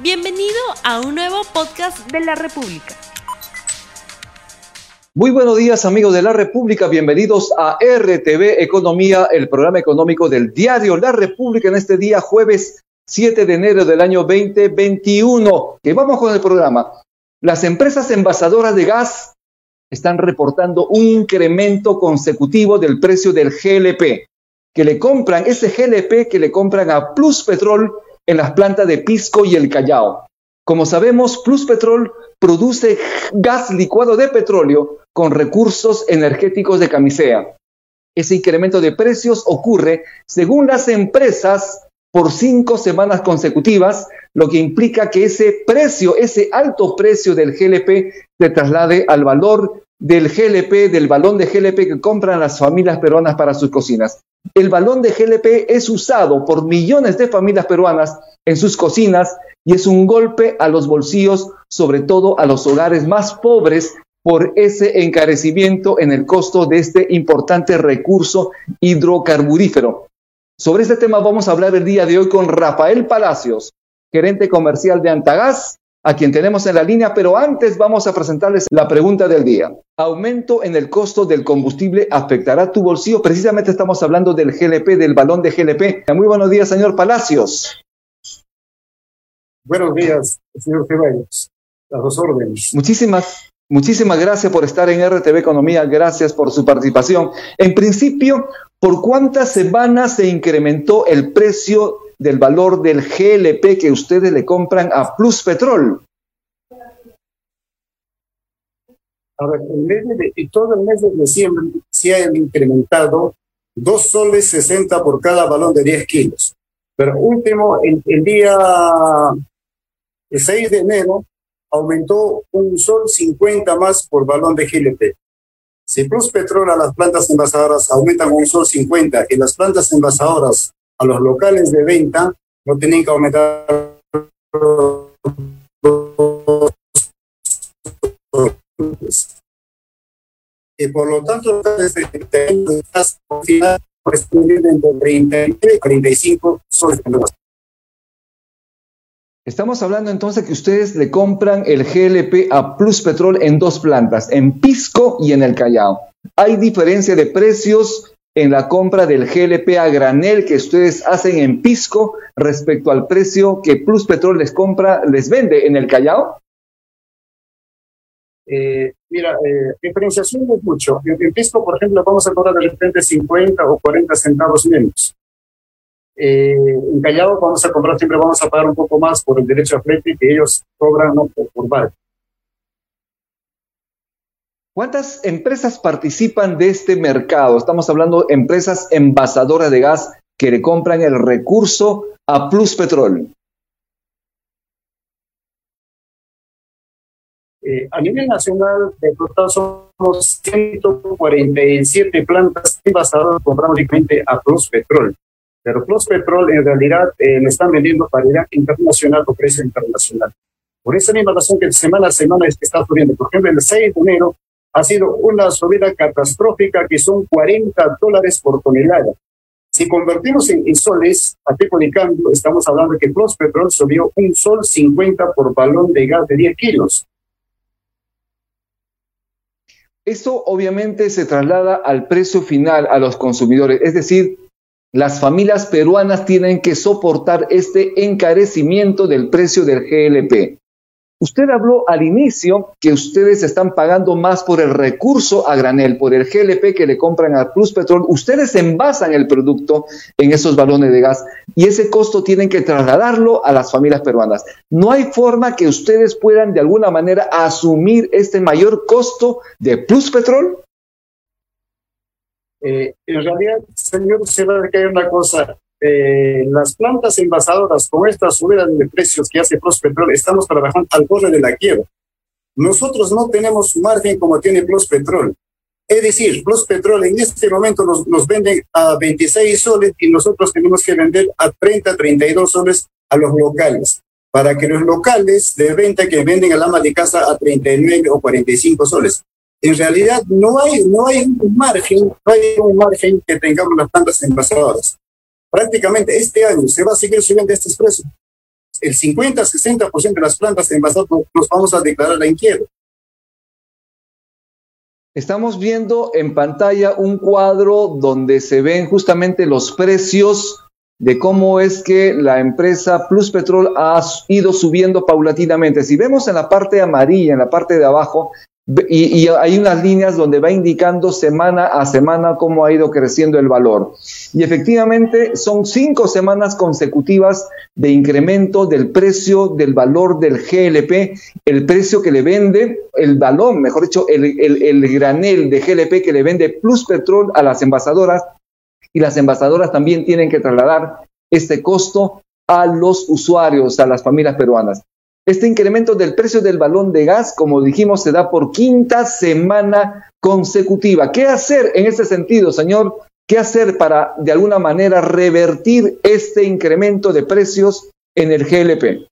Bienvenido a un nuevo podcast de la República. Muy buenos días amigos de la República, bienvenidos a RTV Economía, el programa económico del diario La República en este día jueves 7 de enero del año 2021. Que vamos con el programa. Las empresas envasadoras de gas están reportando un incremento consecutivo del precio del GLP, que le compran, ese GLP que le compran a Plus Petrol en las plantas de Pisco y el Callao. Como sabemos, Plus Petrol produce gas licuado de petróleo con recursos energéticos de camisea. Ese incremento de precios ocurre, según las empresas, por cinco semanas consecutivas, lo que implica que ese precio, ese alto precio del GLP, se traslade al valor del GLP, del balón de GLP que compran las familias peruanas para sus cocinas. El balón de GLP es usado por millones de familias peruanas en sus cocinas y es un golpe a los bolsillos, sobre todo a los hogares más pobres, por ese encarecimiento en el costo de este importante recurso hidrocarburífero. Sobre este tema vamos a hablar el día de hoy con Rafael Palacios, gerente comercial de Antagas, a quien tenemos en la línea, pero antes vamos a presentarles la pregunta del día. ¿Aumento en el costo del combustible afectará tu bolsillo? Precisamente estamos hablando del GLP, del balón de GLP. Muy buenos días, señor Palacios. Buenos días, señor Ceballos. Las dos órdenes. Muchísimas, muchísimas gracias por estar en RTV Economía. Gracias por su participación. En principio, ¿por cuántas semanas se incrementó el precio del valor del GLP que ustedes le compran a Plus Petrol? A ver, en de, todo el mes de diciembre se han incrementado dos soles 60 por cada balón de 10 kilos. Pero último, el, el día el 6 de enero aumentó un sol 50 más por balón de GLP. Si Plus Petrol a las plantas envasadoras aumentan un sol 50 y las plantas envasadoras a los locales de venta no tienen que aumentar y por lo tanto entre 30 y 45 soles Estamos hablando entonces que ustedes le compran el GLP a Plus Petrol en dos plantas, en Pisco y en el Callao. ¿Hay diferencia de precios en la compra del GLP a granel que ustedes hacen en Pisco respecto al precio que Plus Petrol les compra, les vende en el Callao? Eh, mira, eh, diferenciación es mucho. En, Pisco, por ejemplo, vamos a cobrar de repente 50 o 40 centavos menos. Eh, en Callao vamos a comprar, siempre vamos a pagar un poco más por el derecho a flete que ellos cobran ¿no? por, por barco. ¿Cuántas empresas participan de este mercado? Estamos hablando de empresas envasadoras de gas que le compran el recurso a Plus Petrol. Eh, a nivel nacional, de total somos 147 plantas envasadoras que compramos directamente a Plus Petrol. Pero Plus Petrol en realidad eh, le están vendiendo paridad internacional o precio internacional. Por esa misma razón que semana a semana es que está subiendo. Por ejemplo, el 6 de enero ha sido una subida catastrófica que son 40 dólares por tonelada. Si convertimos en, soles a tipo cambio, estamos hablando de que Plus Petrol subió un sol 50 por balón de gas de 10 kilos. Esto obviamente se traslada al precio final a los consumidores, es decir, las familias peruanas tienen que soportar este encarecimiento del precio del GLP. Usted habló al inicio que ustedes están pagando más por el recurso a granel, por el GLP que le compran a Plus Petrol. Ustedes envasan el producto en esos balones de gas y ese costo tienen que trasladarlo a las familias peruanas. ¿No hay forma que ustedes puedan de alguna manera asumir este mayor costo de Plus Petrol? Eh, en realidad, señor, se a caer una cosa eh, las plantas envasadoras con esta subida de precios que hace Petrol estamos trabajando al borde de la quiebra. Nosotros no tenemos margen como tiene Petrol. Es decir, Petrol en este momento nos, nos venden a 26 soles y nosotros tenemos que vender a 30, 32 soles a los locales, para que los locales de venta que venden al ama de casa a 39 o 45 soles. En realidad no hay, no hay un margen, no hay un margen que tengamos las plantas envasadoras prácticamente este año se va a seguir subiendo estos precios. el 50-60% de las plantas envasadas nos vamos a declarar en quiebra. Estamos viendo en pantalla un cuadro donde se ven justamente los precios de cómo es que la empresa Plus Petrol ha ido subiendo paulatinamente. Si vemos en la parte amarilla, en la parte de abajo, y, hay unas líneas donde va indicando semana a semana cómo ha ido creciendo el valor. Y efectivamente son cinco semanas consecutivas de incremento del precio del valor del GLP, el precio que le vende, el balón, mejor dicho, el, el granel de GLP que le vende Plus Petrol a las envasadoras. Y las envasadoras también tienen que trasladar este costo a los usuarios, a las familias peruanas. Este incremento del precio del balón de gas, como dijimos, se da por quinta semana consecutiva. ¿Qué hacer en ese sentido, señor? ¿Qué hacer para, de alguna manera, revertir este incremento de precios en el GLP?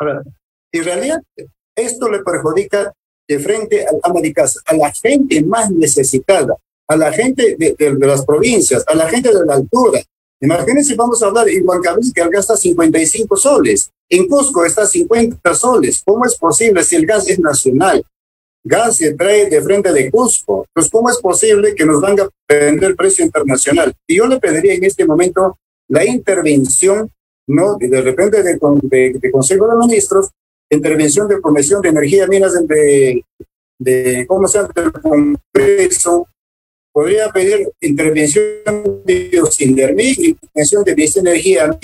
A ver, en realidad, esto le perjudica de frente al ama de casa, a la gente más necesitada, a la gente de las provincias, a la gente de la altura, Imagínense, vamos a hablar en Huancavelica, el gas está 55 soles, en Cusco está 50 soles. ¿Cómo es posible si el gas es nacional? Gas se trae de frente de Cusco. Pues, ¿cómo es posible que nos van a vender el precio internacional? Y yo le pediría en este momento la intervención, ¿no? De repente de, de, Consejo de Ministros, intervención de Comisión de Energía, Minas, de, de ¿cómo se llama? Del Congreso, podría pedir intervención de Sindermic, intervención de Ministerio de Energía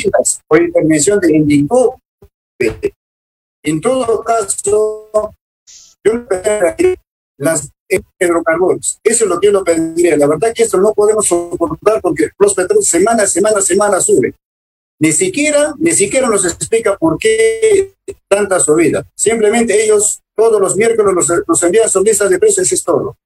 o intervención de Indico. En todo caso, yo las hidrocarburos. Eso es lo que yo le pediría. La verdad que esto no podemos soportar porque los petróleos semana semana, semana sube. Ni siquiera, ni siquiera nos explica por qué tanta subida. Simplemente ellos todos los miércoles nos, nos envían sus listas de precios es todo.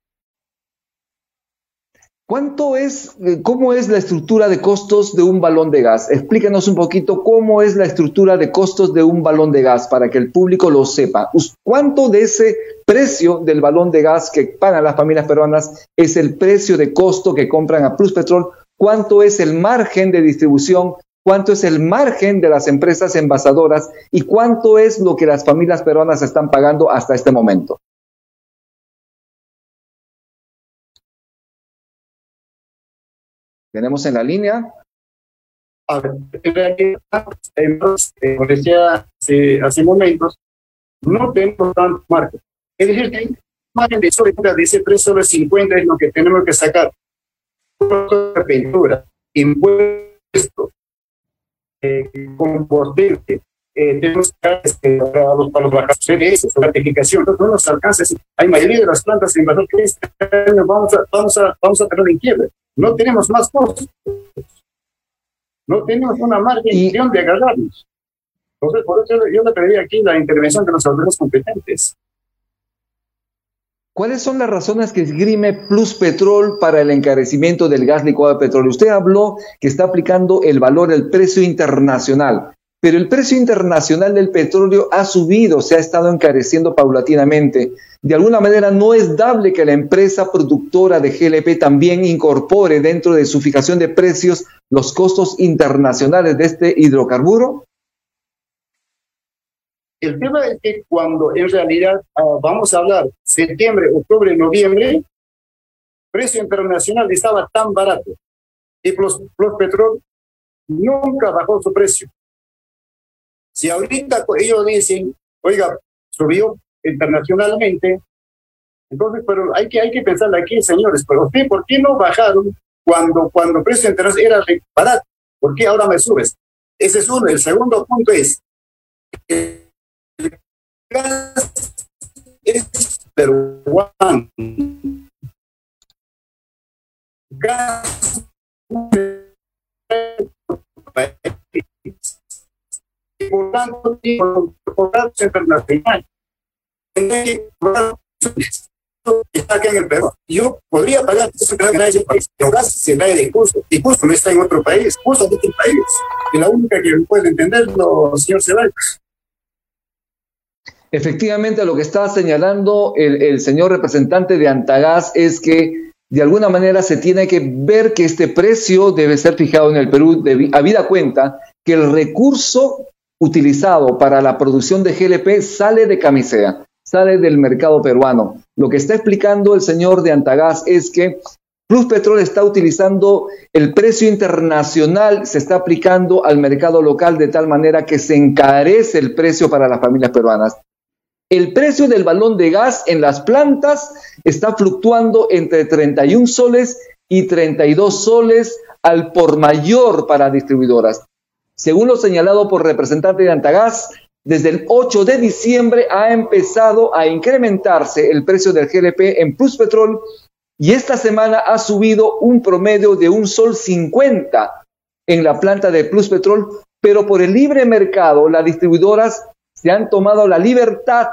¿Cuánto es, eh, cómo es la estructura de costos de un balón de gas? Explícanos un poquito cómo es la estructura de costos de un balón de gas para que el público lo sepa. ¿Cuánto de ese precio del balón de gas que pagan las familias peruanas es el precio de costo que compran a Plus Petrol? ¿Cuánto es el margen de distribución? ¿Cuánto es el margen de las empresas envasadoras? ¿Y cuánto es lo que las familias peruanas están pagando hasta este momento? Tenemos en la línea. A ver, eh, como decía hace, hace, momentos, no tenemos tanto margen. Es decir, que hay margen de sobrecuenta de ese precio de 50 es lo que tenemos que sacar. Pintura, impuestos, eh, combustible, eh, tenemos que este, para los, para los bajos CDS, certificación, no nos alcanza. Hay mayoría de las plantas en valor que este año vamos a, vamos a, vamos a tener en quiebra. No tenemos más costos. No tenemos una margen de agarrarnos. Entonces, por eso yo le pediría aquí la intervención de los autoridades competentes. ¿Cuáles son las razones que esgrime Plus Petrol para el encarecimiento del gas licuado de petróleo? Usted habló que está aplicando el valor del precio internacional pero el precio internacional del petróleo ha subido, se ha estado encareciendo paulatinamente. De alguna manera no es dable que la empresa productora de GLP también incorpore dentro de su fijación de precios los costos internacionales de este hidrocarburo. El tema es que cuando en realidad ah, vamos a hablar septiembre, octubre, noviembre, el precio internacional estaba tan barato y los, los nunca bajó su precio. Si ahorita ellos dicen, oiga, subió internacionalmente, entonces, pero hay que, hay que pensar aquí, señores, pero ¿qué, ¿por qué no bajaron cuando, cuando el precio internacional era barato? ¿Por qué ahora me subes? Ese es uno. El segundo punto es, el gas es peruano. Gas tanto internacional. Está acá en el Perú. Yo podría pagar ese gas en ese país, pero gas se trae de Cusco, y Cusco no está en otro país, Cusco en otro país. Y la única que puede entenderlo, señor Ceballos. Efectivamente, lo que está señalando el, señor representante de Antagás es que de alguna manera se tiene que ver que este precio debe ser fijado en el Perú, de, habida cuenta que el recurso utilizado para la producción de GLP sale de camisea, sale del mercado peruano. Lo que está explicando el señor de Antagás es que Plus Petrol está utilizando el precio internacional, se está aplicando al mercado local de tal manera que se encarece el precio para las familias peruanas. El precio del balón de gas en las plantas está fluctuando entre 31 soles y 32 soles al por mayor para distribuidoras. Según lo señalado por representante de Antagás, desde el 8 de diciembre ha empezado a incrementarse el precio del GLP en Plus Petrol y esta semana ha subido un promedio de un sol 50 en la planta de Plus Petrol, pero por el libre mercado las distribuidoras se han tomado la libertad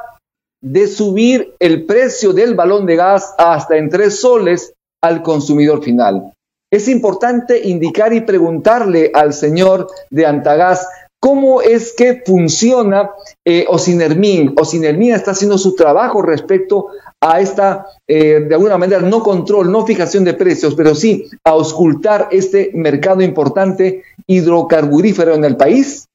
de subir el precio del balón de gas hasta en tres soles al consumidor final. Es importante indicar y preguntarle al señor de Antagás cómo es que funciona eh, Osinermin. Osinermin está haciendo su trabajo respecto a esta, eh, de alguna manera, no control, no fijación de precios, pero sí a auscultar este mercado importante hidrocarburífero en el país.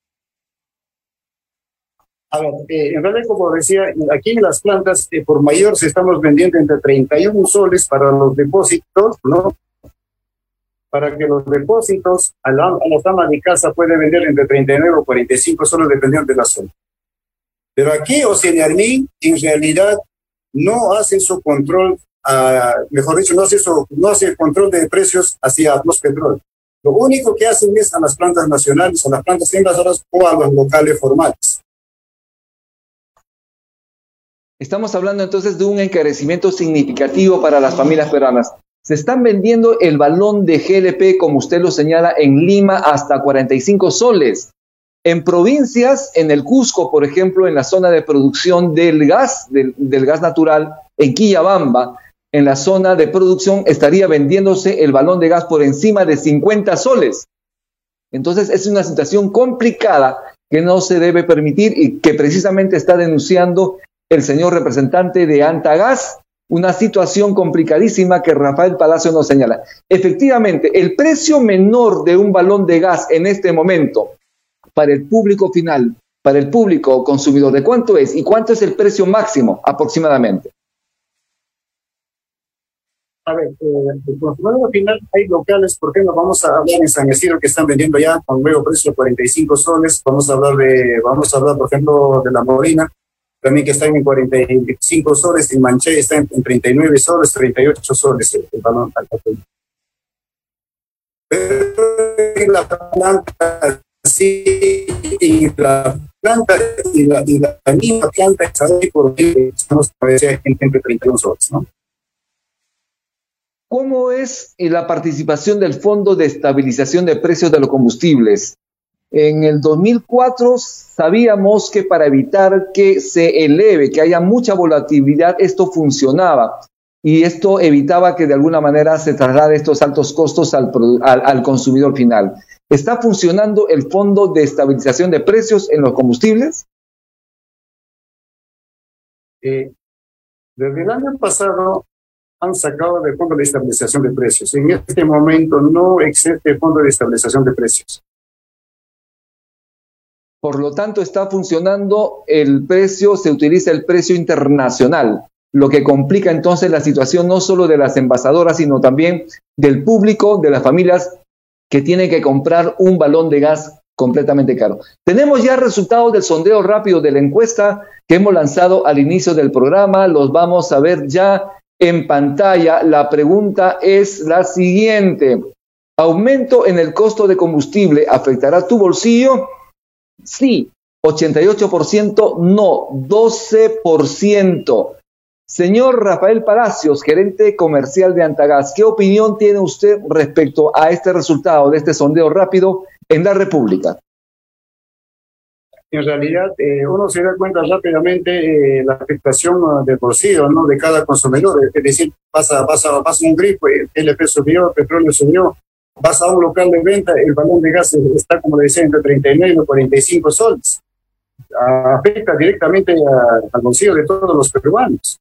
A ver, eh, en realidad, como decía, aquí en las plantas, eh, por mayor se estamos vendiendo entre 31 soles para los depósitos, ¿no? Para que los depósitos a la, a la dama de casa puede vender entre 39 o 45 soles dependiendo de la zona. Pero aquí Oceanarmín en realidad no hace su control, mejor dicho, no hace, su, no hace control de precios hacia los petróleos. Lo único que hacen es a las plantas nacionales, a las plantas invasoras o a los locales formales. Estamos hablando entonces de un encarecimiento significativo para las familias peruanas. Se están vendiendo el balón de GLP, como usted lo señala, en Lima hasta 45 soles. En provincias, en el Cusco, por ejemplo, en la zona de producción del gas, del, gas natural, en Quillabamba, en la zona de producción estaría vendiéndose el balón de gas por encima de 50 soles. Entonces es una situación complicada que no se debe permitir y que precisamente está denunciando el señor representante de Antagas, una situación complicadísima que Rafael Palacio nos señala. Efectivamente, el precio menor de un balón de gas en este momento para el público final, para el público consumidor, ¿de cuánto es y cuánto es el precio máximo aproximadamente? A ver, eh, el consumidor final hay locales, por ejemplo, vamos a hablar en San Isidro que están vendiendo ya con nuevo precio de 45 soles, vamos a hablar de, vamos a hablar, por ejemplo, de la Morina, también que están en 45 soles, en Manché está en, 39 soles, 38 soles el, balón Pero la planta sí, y la planta y la, y la misma planta está por estamos entre 31 soles, ¿no? ¿Cómo es la participación del Fondo de Estabilización de Precios de los Combustibles? En el 2004 sabíamos que para evitar que se eleve, que haya mucha volatilidad, esto funcionaba y esto evitaba que de alguna manera se traslade estos altos costos al, al, consumidor final. ¿Está funcionando el Fondo de Estabilización de Precios en los combustibles? Eh, desde el año pasado han sacado el Fondo de Estabilización de Precios. En este momento no existe Fondo de Estabilización de Precios. Por lo tanto, está funcionando el precio, se utiliza el precio internacional, lo que complica entonces la situación no solo de las envasadoras, sino también del público, de las familias que tiene que comprar un balón de gas completamente caro. Tenemos ya resultados del sondeo rápido de la encuesta que hemos lanzado al inicio del programa, los vamos a ver ya en pantalla. La pregunta es la siguiente. ¿Aumento en el costo de combustible afectará tu bolsillo? Sí, 88%, no, 12%. Señor Rafael Palacios, gerente comercial de Antagas, ¿qué opinión tiene usted respecto a este resultado de este sondeo rápido en la República? En realidad, eh, uno se da cuenta rápidamente eh, la afectación del bolsillo ¿no? de cada consumidor. Es decir, pasa, pasa, pasa un grifo, el LP subió, el petróleo subió, vas a un local de venta, el balón de gas está, como le decía, entre 39 y 45 soles. Afecta directamente al bolsillo de todos los peruanos.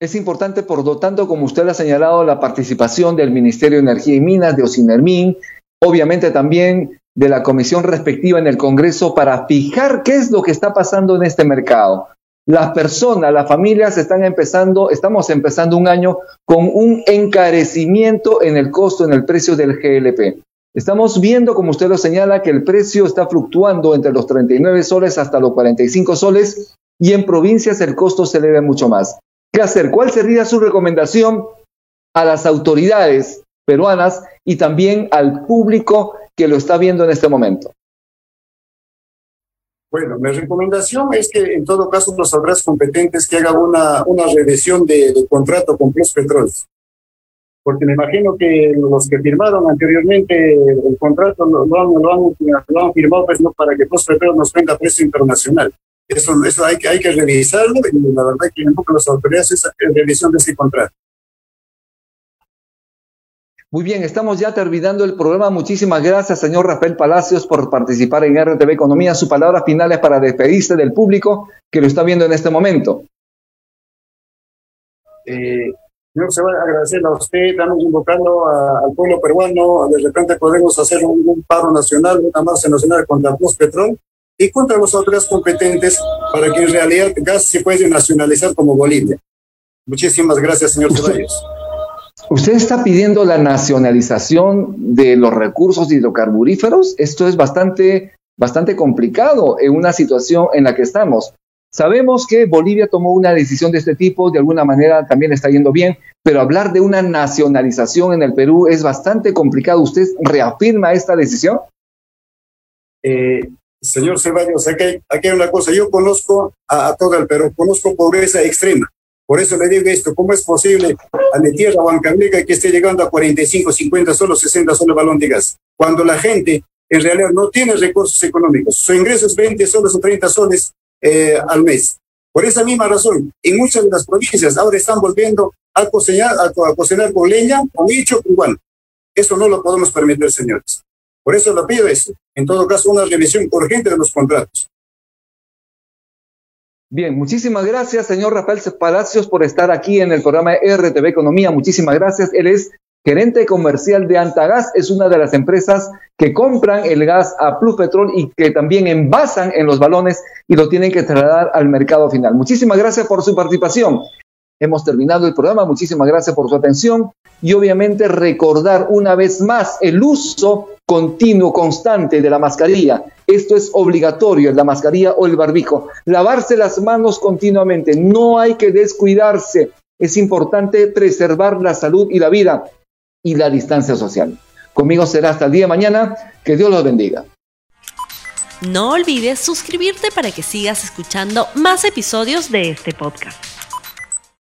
Es importante, por lo tanto, como usted ha señalado, la participación del Ministerio de Energía y Minas, de Ocinermin, obviamente también de la comisión respectiva en el Congreso para fijar qué es lo que está pasando en este mercado. Las personas, las familias están empezando, estamos empezando un año con un encarecimiento en el costo, en el precio del GLP. Estamos viendo, como usted lo señala, que el precio está fluctuando entre los 39 soles hasta los 45 soles y en provincias el costo se eleva mucho más. ¿Qué hacer? ¿Cuál sería su recomendación a las autoridades peruanas y también al público que lo está viendo en este momento? Bueno, mi recomendación es que en todo caso los autoridades competentes que hagan una, una revisión de, contrato con Plus Petrol. Porque me imagino que los que firmaron anteriormente el contrato lo, han, lo han, firmado pues, no para que Plus Petrol nos venda precio internacional. Eso, eso hay, que, hay que revisarlo y la verdad que en las autoridades esa revisión de ese contrato. Muy bien, estamos ya terminando el programa. Muchísimas gracias, señor Rafael Palacios, por participar en RTV Economía. Su palabra final es para despedirse del público que lo está viendo en este momento. Eh, señor, se va a agradecer a usted. Estamos invocando al pueblo peruano. De repente podemos hacer un, paro nacional, una marcha nacional contra Plus Petrol y contra las autoridades competentes para que en realidad gas se pueda nacionalizar como Bolivia. Muchísimas gracias, señor Ceballos. Usted está pidiendo la nacionalización de los recursos hidrocarburíferos. Esto es bastante, bastante complicado en una situación en la que estamos. Sabemos que Bolivia tomó una decisión de este tipo, de alguna manera también está yendo bien, pero hablar de una nacionalización en el Perú es bastante complicado. ¿Usted reafirma esta decisión? Eh, señor Ceballos, aquí aquí hay una cosa. Yo conozco a todo el Perú, conozco pobreza extrema. Por eso le digo esto, ¿cómo es posible a mi tierra Huancavelica que esté llegando a 45, 50 solos, 60 soles balón de gas? Cuando la gente en realidad no tiene recursos económicos. Su ingreso es 20 soles o 30 soles eh, al mes. Por esa misma razón, en muchas de las provincias ahora están volviendo a cocinar, a, cocinar con leña, con hicho cubano. Eso no lo podemos permitir, señores. Por eso lo pido eso. En todo caso, una revisión urgente de los contratos. Bien, muchísimas gracias, señor Rafael Palacios, por estar aquí en el programa RTV Economía. Muchísimas gracias. Él es gerente comercial de Antagas, es una de las empresas que compran el gas a Plus Petrol y que también envasan en los balones y lo tienen que trasladar al mercado final. Muchísimas gracias por su participación. Hemos terminado el programa. Muchísimas gracias por su atención y obviamente recordar una vez más el uso continuo, constante de la mascarilla. Esto es obligatorio, la mascarilla o el barbijo. Lavarse las manos continuamente. No hay que descuidarse. Es importante preservar la salud y la vida y la distancia social. Conmigo será hasta el día de mañana. Que Dios los bendiga. No olvides suscribirte para que sigas escuchando más episodios de este podcast.